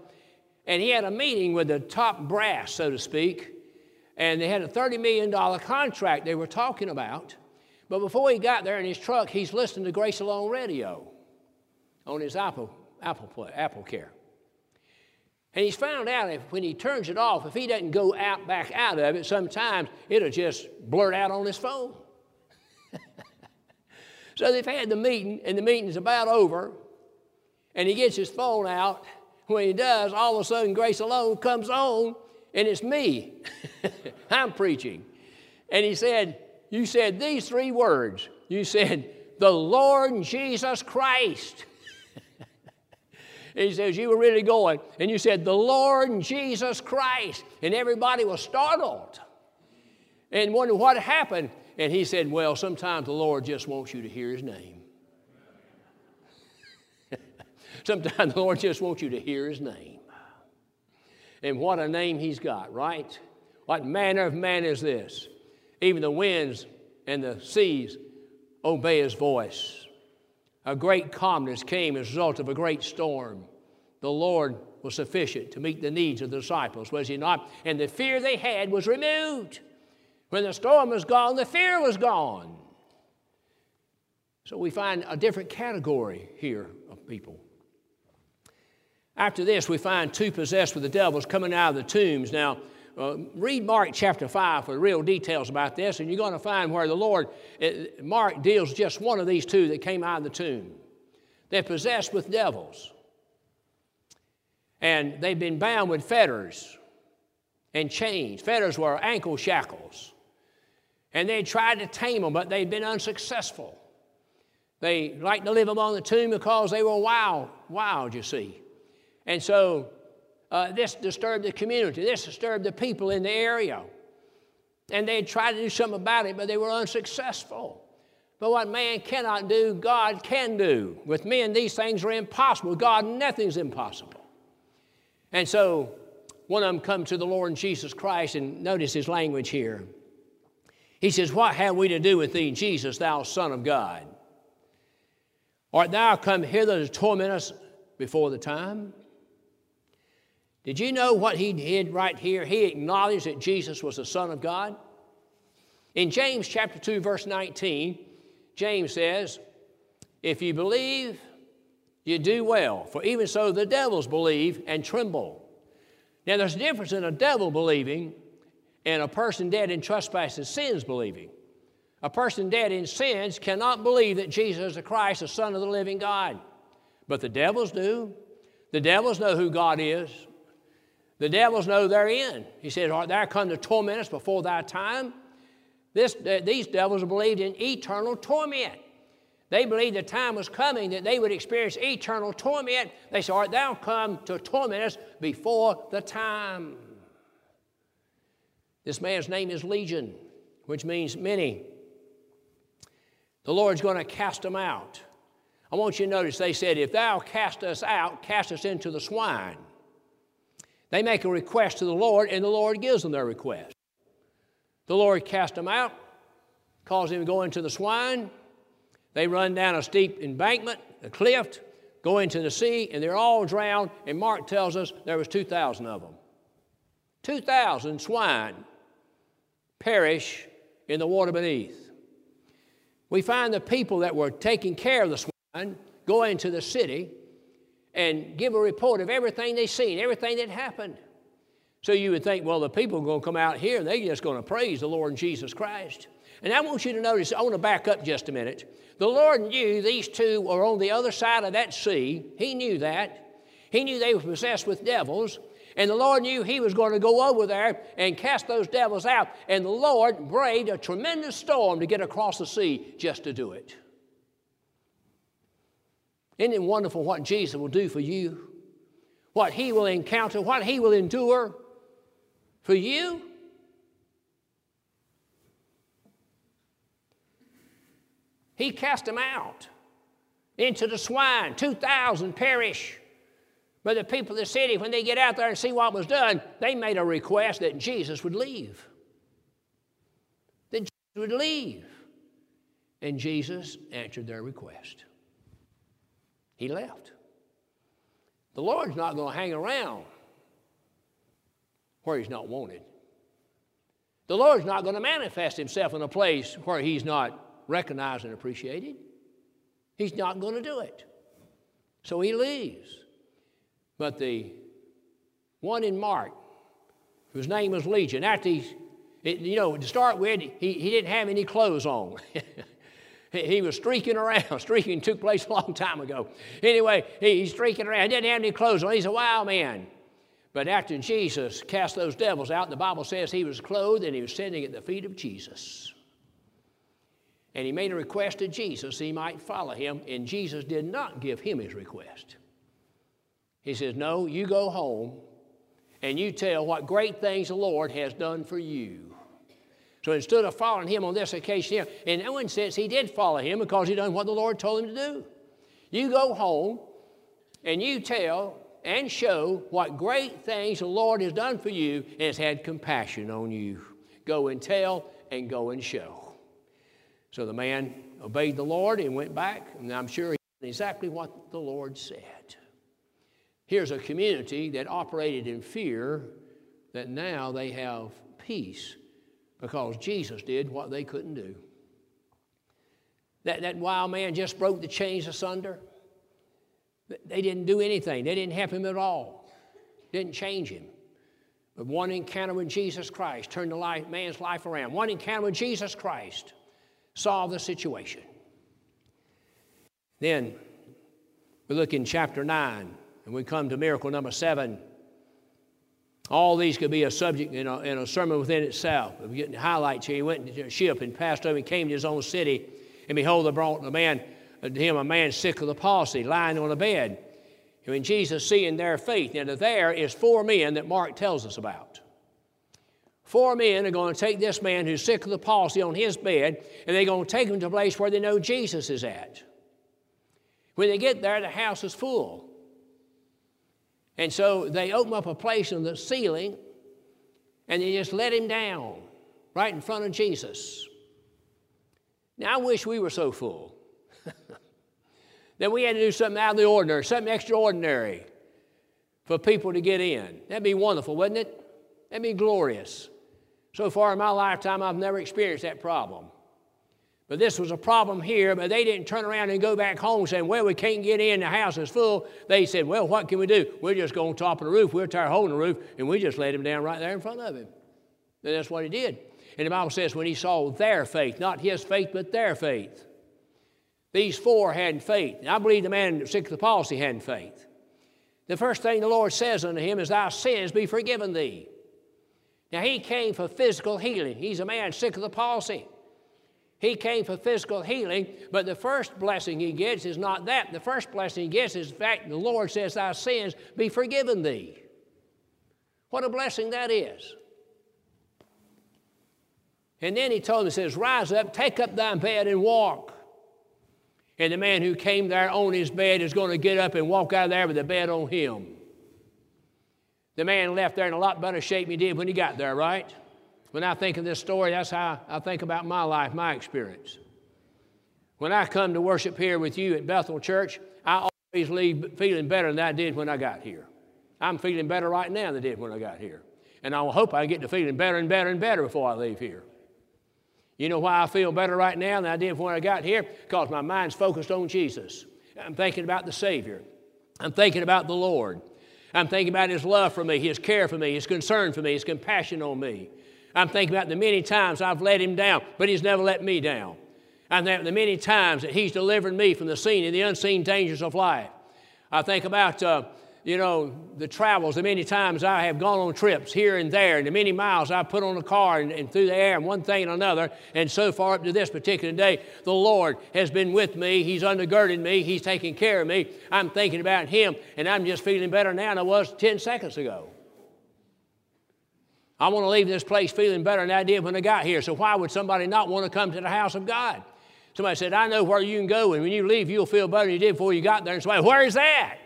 And he had a meeting with the top brass, so to speak, and they had a $30 million contract they were talking about. But before he got there in his truck, he's listening to Grace Alone radio on his Apple, Apple, Play, Apple Care. And he's found out if when he turns it off, if he doesn't go out back out of it, sometimes it'll just blurt out on his phone. so they've had the meeting, and the meeting's about over, and he gets his phone out, when he does, all of a sudden Grace Alone comes on and it's me. I'm preaching. And he said, You said these three words. You said, The Lord Jesus Christ. he says, You were really going. And you said, The Lord Jesus Christ. And everybody was startled and wondered what happened. And he said, Well, sometimes the Lord just wants you to hear his name. Sometimes the Lord just wants you to hear his name. And what a name he's got, right? What manner of man is this? Even the winds and the seas obey his voice. A great calmness came as a result of a great storm. The Lord was sufficient to meet the needs of the disciples, was he not? And the fear they had was removed. When the storm was gone, the fear was gone. So we find a different category here of people. After this, we find two possessed with the devils coming out of the tombs. Now, uh, read Mark chapter 5 for the real details about this, and you're going to find where the Lord, it, Mark deals just one of these two that came out of the tomb. They're possessed with devils, and they've been bound with fetters and chains. Fetters were ankle shackles. And they tried to tame them, but they'd been unsuccessful. They liked to live among the tomb because they were wild, wild, you see. And so uh, this disturbed the community, this disturbed the people in the area. And they tried to do something about it, but they were unsuccessful. But what man cannot do, God can do. With men, these things are impossible. God, nothing's impossible. And so one of them come to the Lord Jesus Christ, and notice his language here. He says, What have we to do with thee, Jesus, thou Son of God? Art thou come hither to torment us before the time? Did you know what he did right here? He acknowledged that Jesus was the Son of God. In James chapter 2, verse 19, James says, If you believe, you do well, for even so the devils believe and tremble. Now, there's a difference in a devil believing and a person dead in trespasses sins believing. A person dead in sins cannot believe that Jesus is the Christ, the Son of the living God. But the devils do. The devils know who God is. The devils know they're in. He says, Art thou come to torment us before thy time? This, uh, these devils believed in eternal torment. They believed the time was coming that they would experience eternal torment. They said, Art thou come to torment us before the time? This man's name is Legion, which means many. The Lord's going to cast them out. I want you to notice they said, If thou cast us out, cast us into the swine. They make a request to the Lord, and the Lord gives them their request. The Lord cast them out, caused them to go into the swine. They run down a steep embankment, a cliff, go into the sea, and they're all drowned. And Mark tells us there was 2,000 of them. 2,000 swine perish in the water beneath. We find the people that were taking care of the swine go into the city and give a report of everything they've seen, everything that happened. So you would think, well, the people are going to come out here and they're just going to praise the Lord Jesus Christ. And I want you to notice, I want to back up just a minute. The Lord knew these two were on the other side of that sea. He knew that. He knew they were possessed with devils. And the Lord knew He was going to go over there and cast those devils out. And the Lord braved a tremendous storm to get across the sea just to do it. Isn't it wonderful what Jesus will do for you? What he will encounter, what he will endure for you? He cast them out into the swine. 2,000 perish. But the people of the city, when they get out there and see what was done, they made a request that Jesus would leave. That Jesus would leave. And Jesus answered their request. He left. The Lord's not going to hang around where He's not wanted. The Lord's not going to manifest Himself in a place where He's not recognized and appreciated. He's not going to do it. So He leaves. But the one in Mark, whose name was Legion, after he, you know, to start with, he, he didn't have any clothes on. He was streaking around. Streaking took place a long time ago. Anyway, he's streaking around. He didn't have any clothes on. He's a wild man. But after Jesus cast those devils out, the Bible says he was clothed and he was sitting at the feet of Jesus. and he made a request to Jesus he might follow him, and Jesus did not give him his request. He says, No, you go home and you tell what great things the Lord has done for you. So instead of following him on this occasion, in one sense, he did follow him because he done what the Lord told him to do. You go home and you tell and show what great things the Lord has done for you and has had compassion on you. Go and tell and go and show. So the man obeyed the Lord and went back, and I'm sure he did exactly what the Lord said. Here's a community that operated in fear that now they have peace because Jesus did what they couldn't do. That, that wild man just broke the chains asunder. They didn't do anything, they didn't help him at all, didn't change him. But one encounter with Jesus Christ turned the life, man's life around. One encounter with Jesus Christ solve the situation. Then we look in chapter 9 and we come to miracle number 7. All these could be a subject in a, in a sermon within itself. We're getting highlights here. He went to a ship and passed over and came to his own city. And behold, they brought a man, uh, to him a man sick of the palsy, lying on a bed. And when Jesus, seeing their faith, now there is four men that Mark tells us about. Four men are going to take this man who's sick of the palsy on his bed, and they're going to take him to a place where they know Jesus is at. When they get there, the house is full. And so they open up a place in the ceiling, and they just let him down right in front of Jesus. Now, I wish we were so full that we had to do something out of the ordinary, something extraordinary for people to get in. That'd be wonderful, wouldn't it? That'd be glorious. So far in my lifetime, I've never experienced that problem. But this was a problem here, but they didn't turn around and go back home saying, Well, we can't get in, the house is full. They said, Well, what can we do? We're just going to top of the roof, we'll tear a hole in the roof, and we just let him down right there in front of him. And that's what he did. And the Bible says, when he saw their faith, not his faith, but their faith. These four had faith. And I believe the man sick of the palsy had faith. The first thing the Lord says unto him is, Thy sins be forgiven thee. Now, he came for physical healing. He's a man sick of the palsy. He came for physical healing, but the first blessing he gets is not that. The first blessing he gets is the fact the Lord says, Thy sins be forgiven thee. What a blessing that is. And then he told him, he says, Rise up, take up thy bed and walk. And the man who came there on his bed is going to get up and walk out of there with the bed on him. The man left there in a lot better shape than he did when he got there, right? When I think of this story, that's how I think about my life, my experience. When I come to worship here with you at Bethel Church, I always leave feeling better than I did when I got here. I'm feeling better right now than I did when I got here. And I hope I get to feeling better and better and better before I leave here. You know why I feel better right now than I did when I got here? Because my mind's focused on Jesus. I'm thinking about the Savior. I'm thinking about the Lord. I'm thinking about His love for me, His care for me, His concern for me, His compassion on me. I'm thinking about the many times I've let Him down, but He's never let me down. Thinking about the many times that He's delivered me from the seen and the unseen dangers of life. I think about uh, you know, the travels, the many times I have gone on trips here and there, and the many miles I've put on the car and, and, through the air, and one thing and another, and so far up to this particular day, the Lord has been with me. He's undergirded me. He's taking care of me. I'm thinking about Him, and I'm just feeling better now than I was 10 seconds ago. I want to leave this place feeling better than I did when I got here. So why would somebody not want to come to the house of God? Somebody said, I know where you can go, and when you leave, you'll feel better than you did before you got there. And somebody, where is that?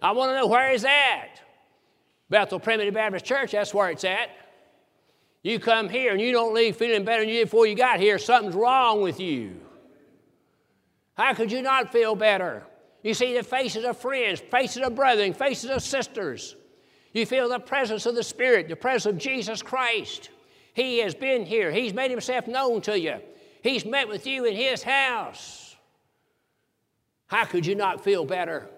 I want to know where is that? Bethel Primitive Baptist Church, that's where it's at. You come here and you don't leave feeling better than you did before you got here, something's wrong with you. How could you not feel better? You see the faces of friends, faces of brethren, faces of sisters. You feel the presence of the Spirit, the presence of Jesus Christ. He has been here, He's made Himself known to you, He's met with you in His house. How could you not feel better?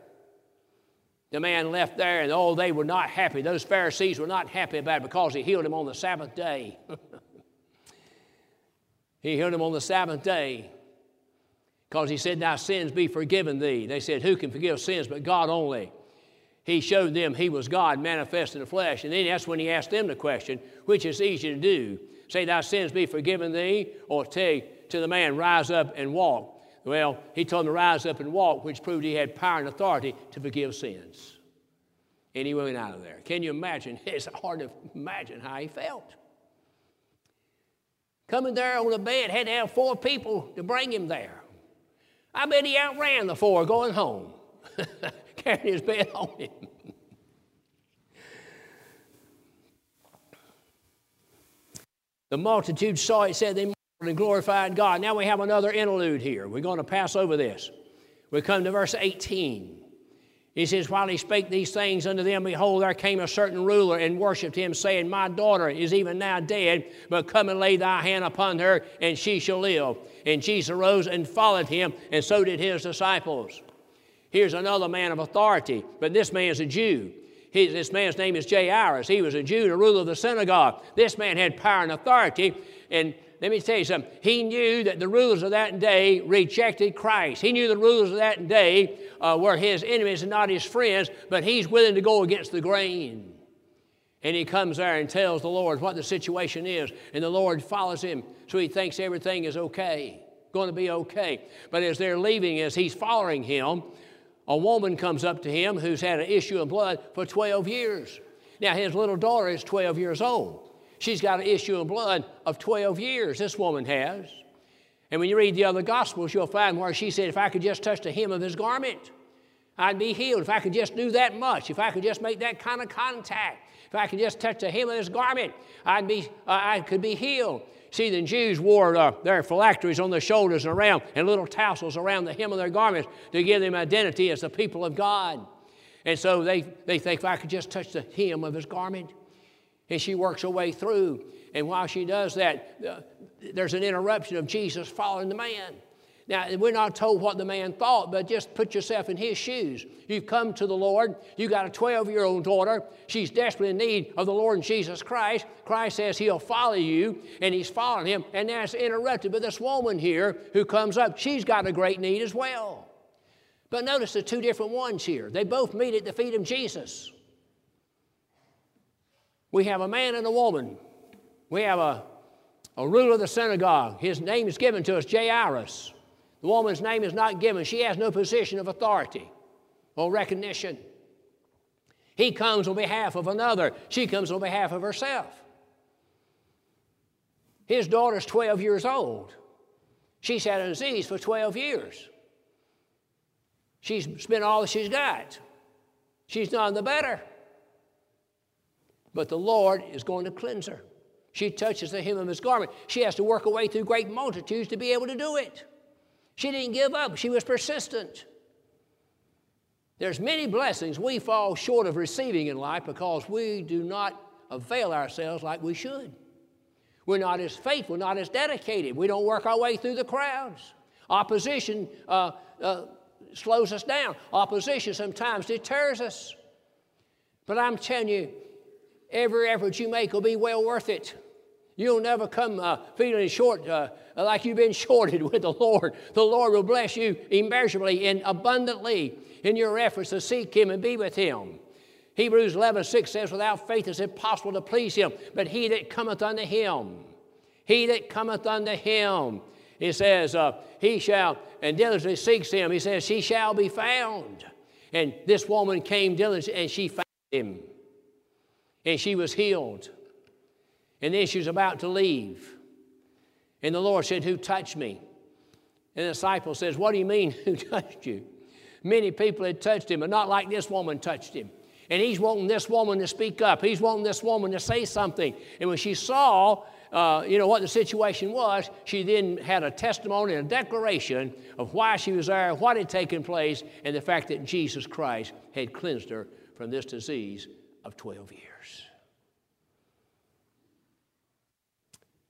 The man left there, and oh, they were not happy. Those Pharisees were not happy about it because he healed him on the Sabbath day. he healed him on the Sabbath day because he said, Thy sins be forgiven thee. They said, Who can forgive sins but God only? He showed them he was God manifest in the flesh. And then that's when he asked them the question, which is easy to do Say, Thy sins be forgiven thee, or say to the man, Rise up and walk. Well, he told him to rise up and walk, which proved he had power and authority to forgive sins. And he went out of there. Can you imagine? It's hard to imagine how he felt. Coming there on the bed, had to have four people to bring him there. I bet he outran the four going home, carrying his bed on him. the multitude saw it, said they marveled and glorified God. Now we have another interlude here. We're going to pass over this. We come to verse 18. He says, While he spake these things unto them, behold, there came a certain ruler and worshipped him, saying, My daughter is even now dead, but come and lay thy hand upon her, and she shall live. And Jesus arose and followed him, and so did his disciples. Here's another man of authority, but this man is a Jew. His, this man's name is Jairus. He was a Jew, the ruler of the synagogue. This man had power and authority, and let me tell you something. He knew that the rulers of that day rejected Christ. He knew the rulers of that day uh, were his enemies and not his friends, but he's willing to go against the grain. And he comes there and tells the Lord what the situation is, and the Lord follows him, so he thinks everything is okay, going to be okay. But as they're leaving, as he's following him, a woman comes up to him who's had an issue of blood for 12 years. Now, his little daughter is 12 years old. She's got an issue of blood of 12 years, this woman has. And when you read the other Gospels, you'll find where she said, If I could just touch the hem of his garment, I'd be healed. If I could just do that much, if I could just make that kind of contact, if I could just touch the hem of his garment, I'd be, uh, I could be healed. See, the Jews wore uh, their phylacteries on their shoulders and around, and little tassels around the hem of their garments to give them identity as the people of God. And so they, they think if I could just touch the hem of his garment, and she works her way through. And while she does that, uh, there's an interruption of Jesus following the man. Now, we're not told what the man thought, but just put yourself in his shoes. You've come to the Lord. You've got a 12 year old daughter. She's desperately in need of the Lord and Jesus Christ. Christ says he'll follow you, and he's following him. And that's interrupted by this woman here who comes up. She's got a great need as well. But notice the two different ones here. They both meet at the feet of Jesus. We have a man and a woman. We have a, a ruler of the synagogue. His name is given to us, Jairus. The woman's name is not given. She has no position of authority or recognition. He comes on behalf of another. She comes on behalf of herself. His daughter's 12 years old. She's had a disease for 12 years. She's spent all she's got. She's none the better. But the Lord is going to cleanse her. She touches the hem of his garment. She has to work her way through great multitudes to be able to do it. She didn't give up, she was persistent. There's many blessings we fall short of receiving in life because we do not avail ourselves like we should. We're not as faithful, not as dedicated. We don't work our way through the crowds. Opposition uh, uh, slows us down. Opposition sometimes deters us. But I'm telling you, every effort you make will be well worth it. You'll never come uh, feeling short uh, like you've been shorted with the Lord. The Lord will bless you immeasurably and abundantly in your efforts to seek Him and be with Him. Hebrews 11 6 says, Without faith it's impossible to please Him, but he that cometh unto Him, he that cometh unto Him, he says, uh, He shall, and diligently seeks Him, he says, She shall be found. And this woman came diligently and she found Him. And she was healed. And then she was about to leave. And the Lord said, Who touched me? And the disciple says, What do you mean, who touched you? Many people had touched him, but not like this woman touched him. And he's wanting this woman to speak up. He's wanting this woman to say something. And when she saw, uh, you know, what the situation was, she then had a testimony and a declaration of why she was there, what had taken place, and the fact that Jesus Christ had cleansed her from this disease of 12 years.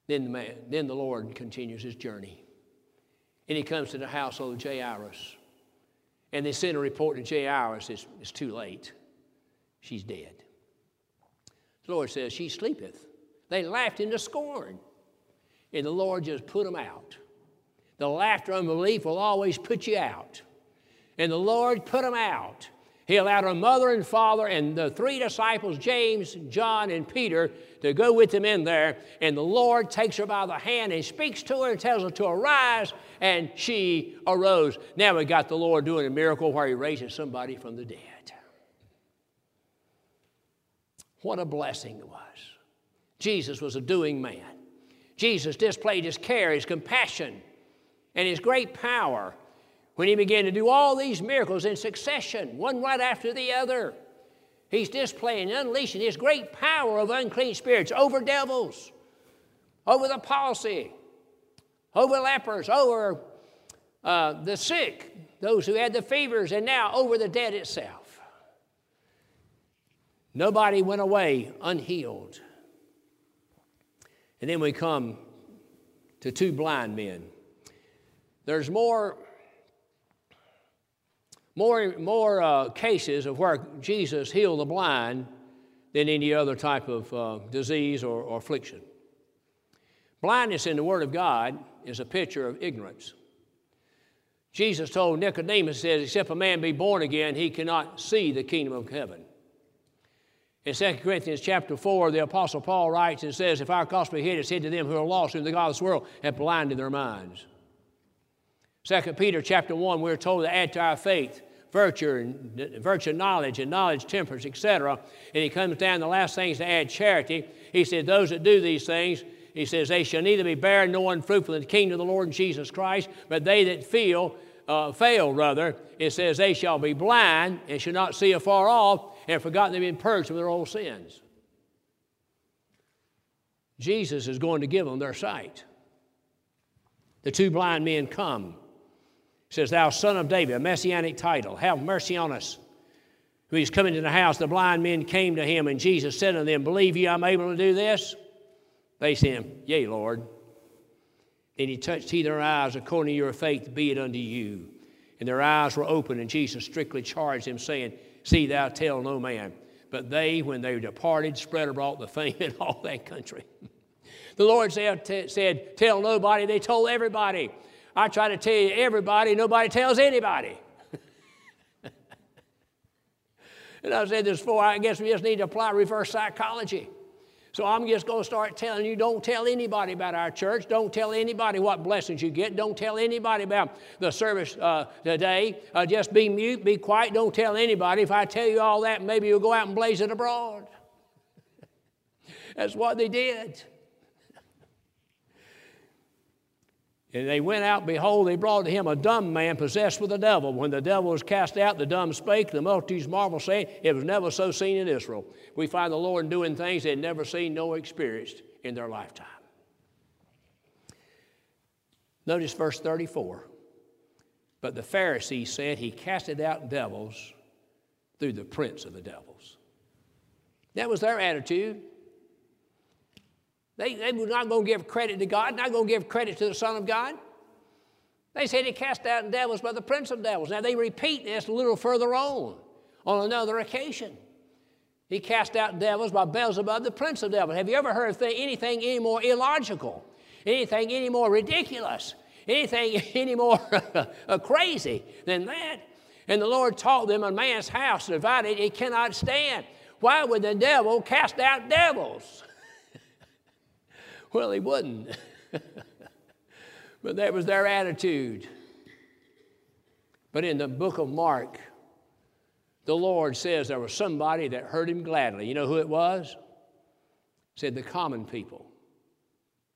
Then the, man, then the Lord continues his journey. And he comes to the household of Jairus. And they send a report to Jairus, it's, it's too late. She's dead. The Lord says, She sleepeth. They laughed into scorn. And the Lord just put them out. The laughter of unbelief will always put you out. And the Lord put them out. He allowed her mother and father and the three disciples, James, John, and Peter, to go with him in there. And the Lord takes her by the hand and speaks to her and tells her to arise, and she arose. Now we got the Lord doing a miracle where he raises somebody from the dead. What a blessing it was. Jesus was a doing man. Jesus displayed his care, his compassion, and his great power when he began to do all these miracles in succession, one right after the other. He's displaying and unleashing his great power of unclean spirits over devils, over the palsy, over lepers, over uh, the sick, those who had the fevers, and now over the dead itself. Nobody went away unhealed. And then we come to two blind men. There's more, more, more uh, cases of where Jesus healed the blind than any other type of uh, disease or, or affliction. Blindness in the Word of God is a picture of ignorance. Jesus told Nicodemus, says, except a man be born again, he cannot see the kingdom of heaven. In 2 Corinthians chapter 4, the Apostle Paul writes and says, If our gospel hid, it's hid to them who are lost, whom the God of this world have blinded their minds. 2 Peter chapter 1, we're told to add to our faith virtue and virtue knowledge and knowledge temperance etc and he comes down the last things to add charity he said those that do these things he says they shall neither be barren nor unfruitful in the kingdom of the lord jesus christ but they that feel uh, fail rather it says they shall be blind and shall not see afar off and forgotten they've been purged from their old sins. Jesus is going to give them their sight. The two blind men come. Says, Thou son of David, a messianic title, have mercy on us. When he's coming to the house, the blind men came to him, and Jesus said unto them, Believe ye I'm able to do this? They said, Yea, Lord. Then he touched he their eyes, according to your faith, be it unto you. And their eyes were opened, and Jesus strictly charged them, saying, See thou tell no man. But they, when they departed, spread abroad the fame in all that country. the Lord said, Tell nobody. They told everybody. I try to tell you everybody, nobody tells anybody. and I said this before, I guess we just need to apply reverse psychology. So I'm just going to start telling you don't tell anybody about our church. Don't tell anybody what blessings you get. Don't tell anybody about the service uh, today. Uh, just be mute, be quiet. Don't tell anybody. If I tell you all that, maybe you'll go out and blaze it abroad. That's what they did. And they went out, behold, they brought to him a dumb man possessed with a devil. When the devil was cast out, the dumb spake. The multitudes marveled, saying, It was never so seen in Israel. We find the Lord doing things they'd never seen nor experienced in their lifetime. Notice verse 34. But the Pharisees said he casted out devils through the prince of the devils. That was their attitude. They, they were not going to give credit to God, not going to give credit to the Son of God. They said he cast out devils by the prince of devils. Now they repeat this a little further on, on another occasion. He cast out devils by Beelzebub, the prince of devils. Have you ever heard anything any more illogical, anything any more ridiculous, anything any more uh, crazy than that? And the Lord taught them a man's house divided, it cannot stand. Why would the devil cast out devils? Well, he wouldn't. but that was their attitude. But in the book of Mark, the Lord says there was somebody that heard him gladly. You know who it was? said the common people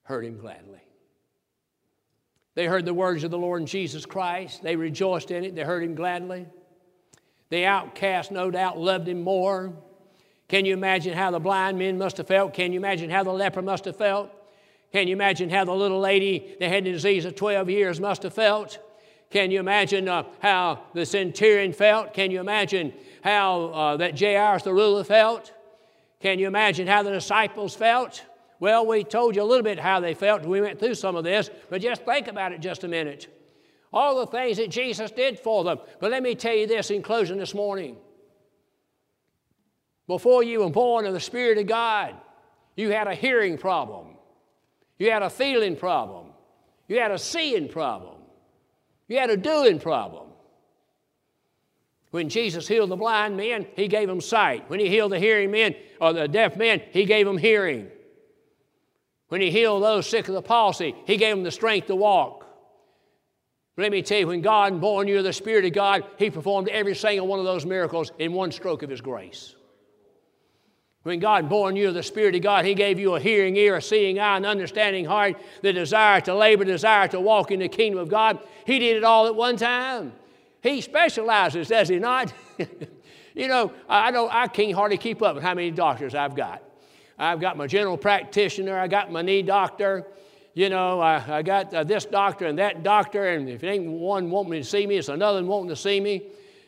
heard him gladly. They heard the words of the Lord Jesus Christ. They rejoiced in it. They heard him gladly. The outcast, no doubt, loved him more. Can you imagine how the blind men must have felt? Can you imagine how the leper must have felt? Can you imagine how the little lady that had the disease of 12 years must have felt? Can you imagine uh, how the centurion felt? Can you imagine how uh, that Jairus the ruler felt? Can you imagine how the disciples felt? Well, we told you a little bit how they felt. We went through some of this, but just think about it just a minute. All the things that Jesus did for them. But let me tell you this in closing this morning. Before you were born of the Spirit of God, you had a hearing problem. You had a feeling problem. You had a seeing problem. You had a doing problem. When Jesus healed the blind men, he gave them sight. When he healed the hearing men or the deaf men, he gave them hearing. When he healed those sick of the palsy, he gave them the strength to walk. Let me tell you, when God born you of the Spirit of God, he performed every single one of those miracles in one stroke of his grace. When God born you of the Spirit of God, He gave you a hearing ear, a seeing eye, an understanding heart, the desire to labor, desire to walk in the kingdom of God. He did it all at one time. He specializes, does He not? you know, I don't. I can't hardly keep up with how many doctors I've got. I've got my general practitioner. I got my knee doctor. You know, I, I got uh, this doctor and that doctor, and if it ain't one wanting to see me, it's another one wanting to see me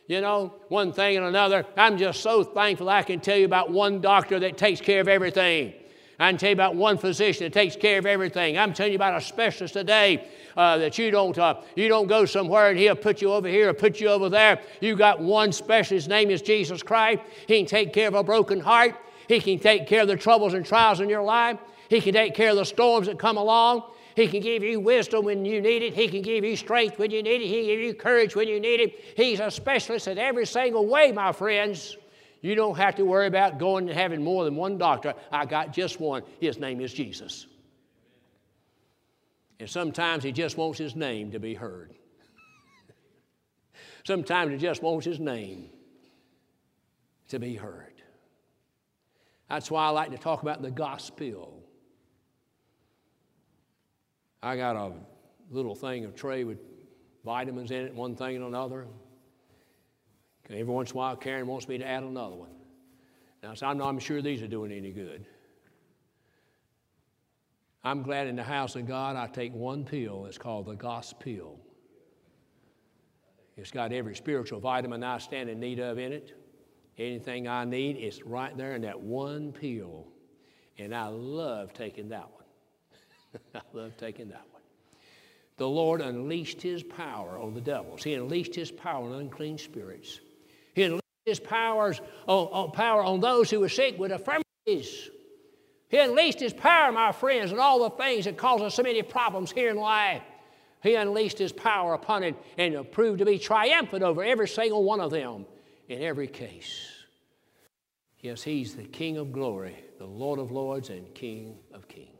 you know, one thing and another. I'm just so thankful I can tell you about one doctor that takes care of everything. I can tell you about one physician that takes care of everything. I'm telling you about a specialist today uh, that you don't, uh, you don't go somewhere and he'll put you over here or put you over there. You got one specialist. His name is Jesus Christ. He can take care of a broken heart. He can take care of the troubles and trials in your life. He can take care of the storms that come along. He can give you wisdom when you need it. He can give you strength when you need it. He can give you courage when you need it. He's a specialist in every single way, my friends. You don't have to worry about going and having more than one doctor. I got just one. His name is Jesus. And sometimes he just wants his name to be heard. sometimes he just wants his name to be heard. That's why I like to talk about the gospel. I got a little thing, a tray with vitamins in it, one thing and another. Every once in a while, Karen wants me to add another one. Now, so I'm not I'm sure these are doing any good. I'm glad in the house of God I take one pill. It's called the gospel. It's got every spiritual vitamin I stand in need of in it. Anything I need, it's right there in that one pill. And I love taking that one. I love taking that one. The Lord unleashed his power on the devils. He unleashed his power on unclean spirits. He unleashed his powers on, on power on those who were sick with infirmities. He unleashed his power, my friends, and all the things that cause us so many problems here in life. He unleashed his power upon it and proved to be triumphant over every single one of them in every case. Yes, he's the King of glory, the Lord of lords, and King of kings.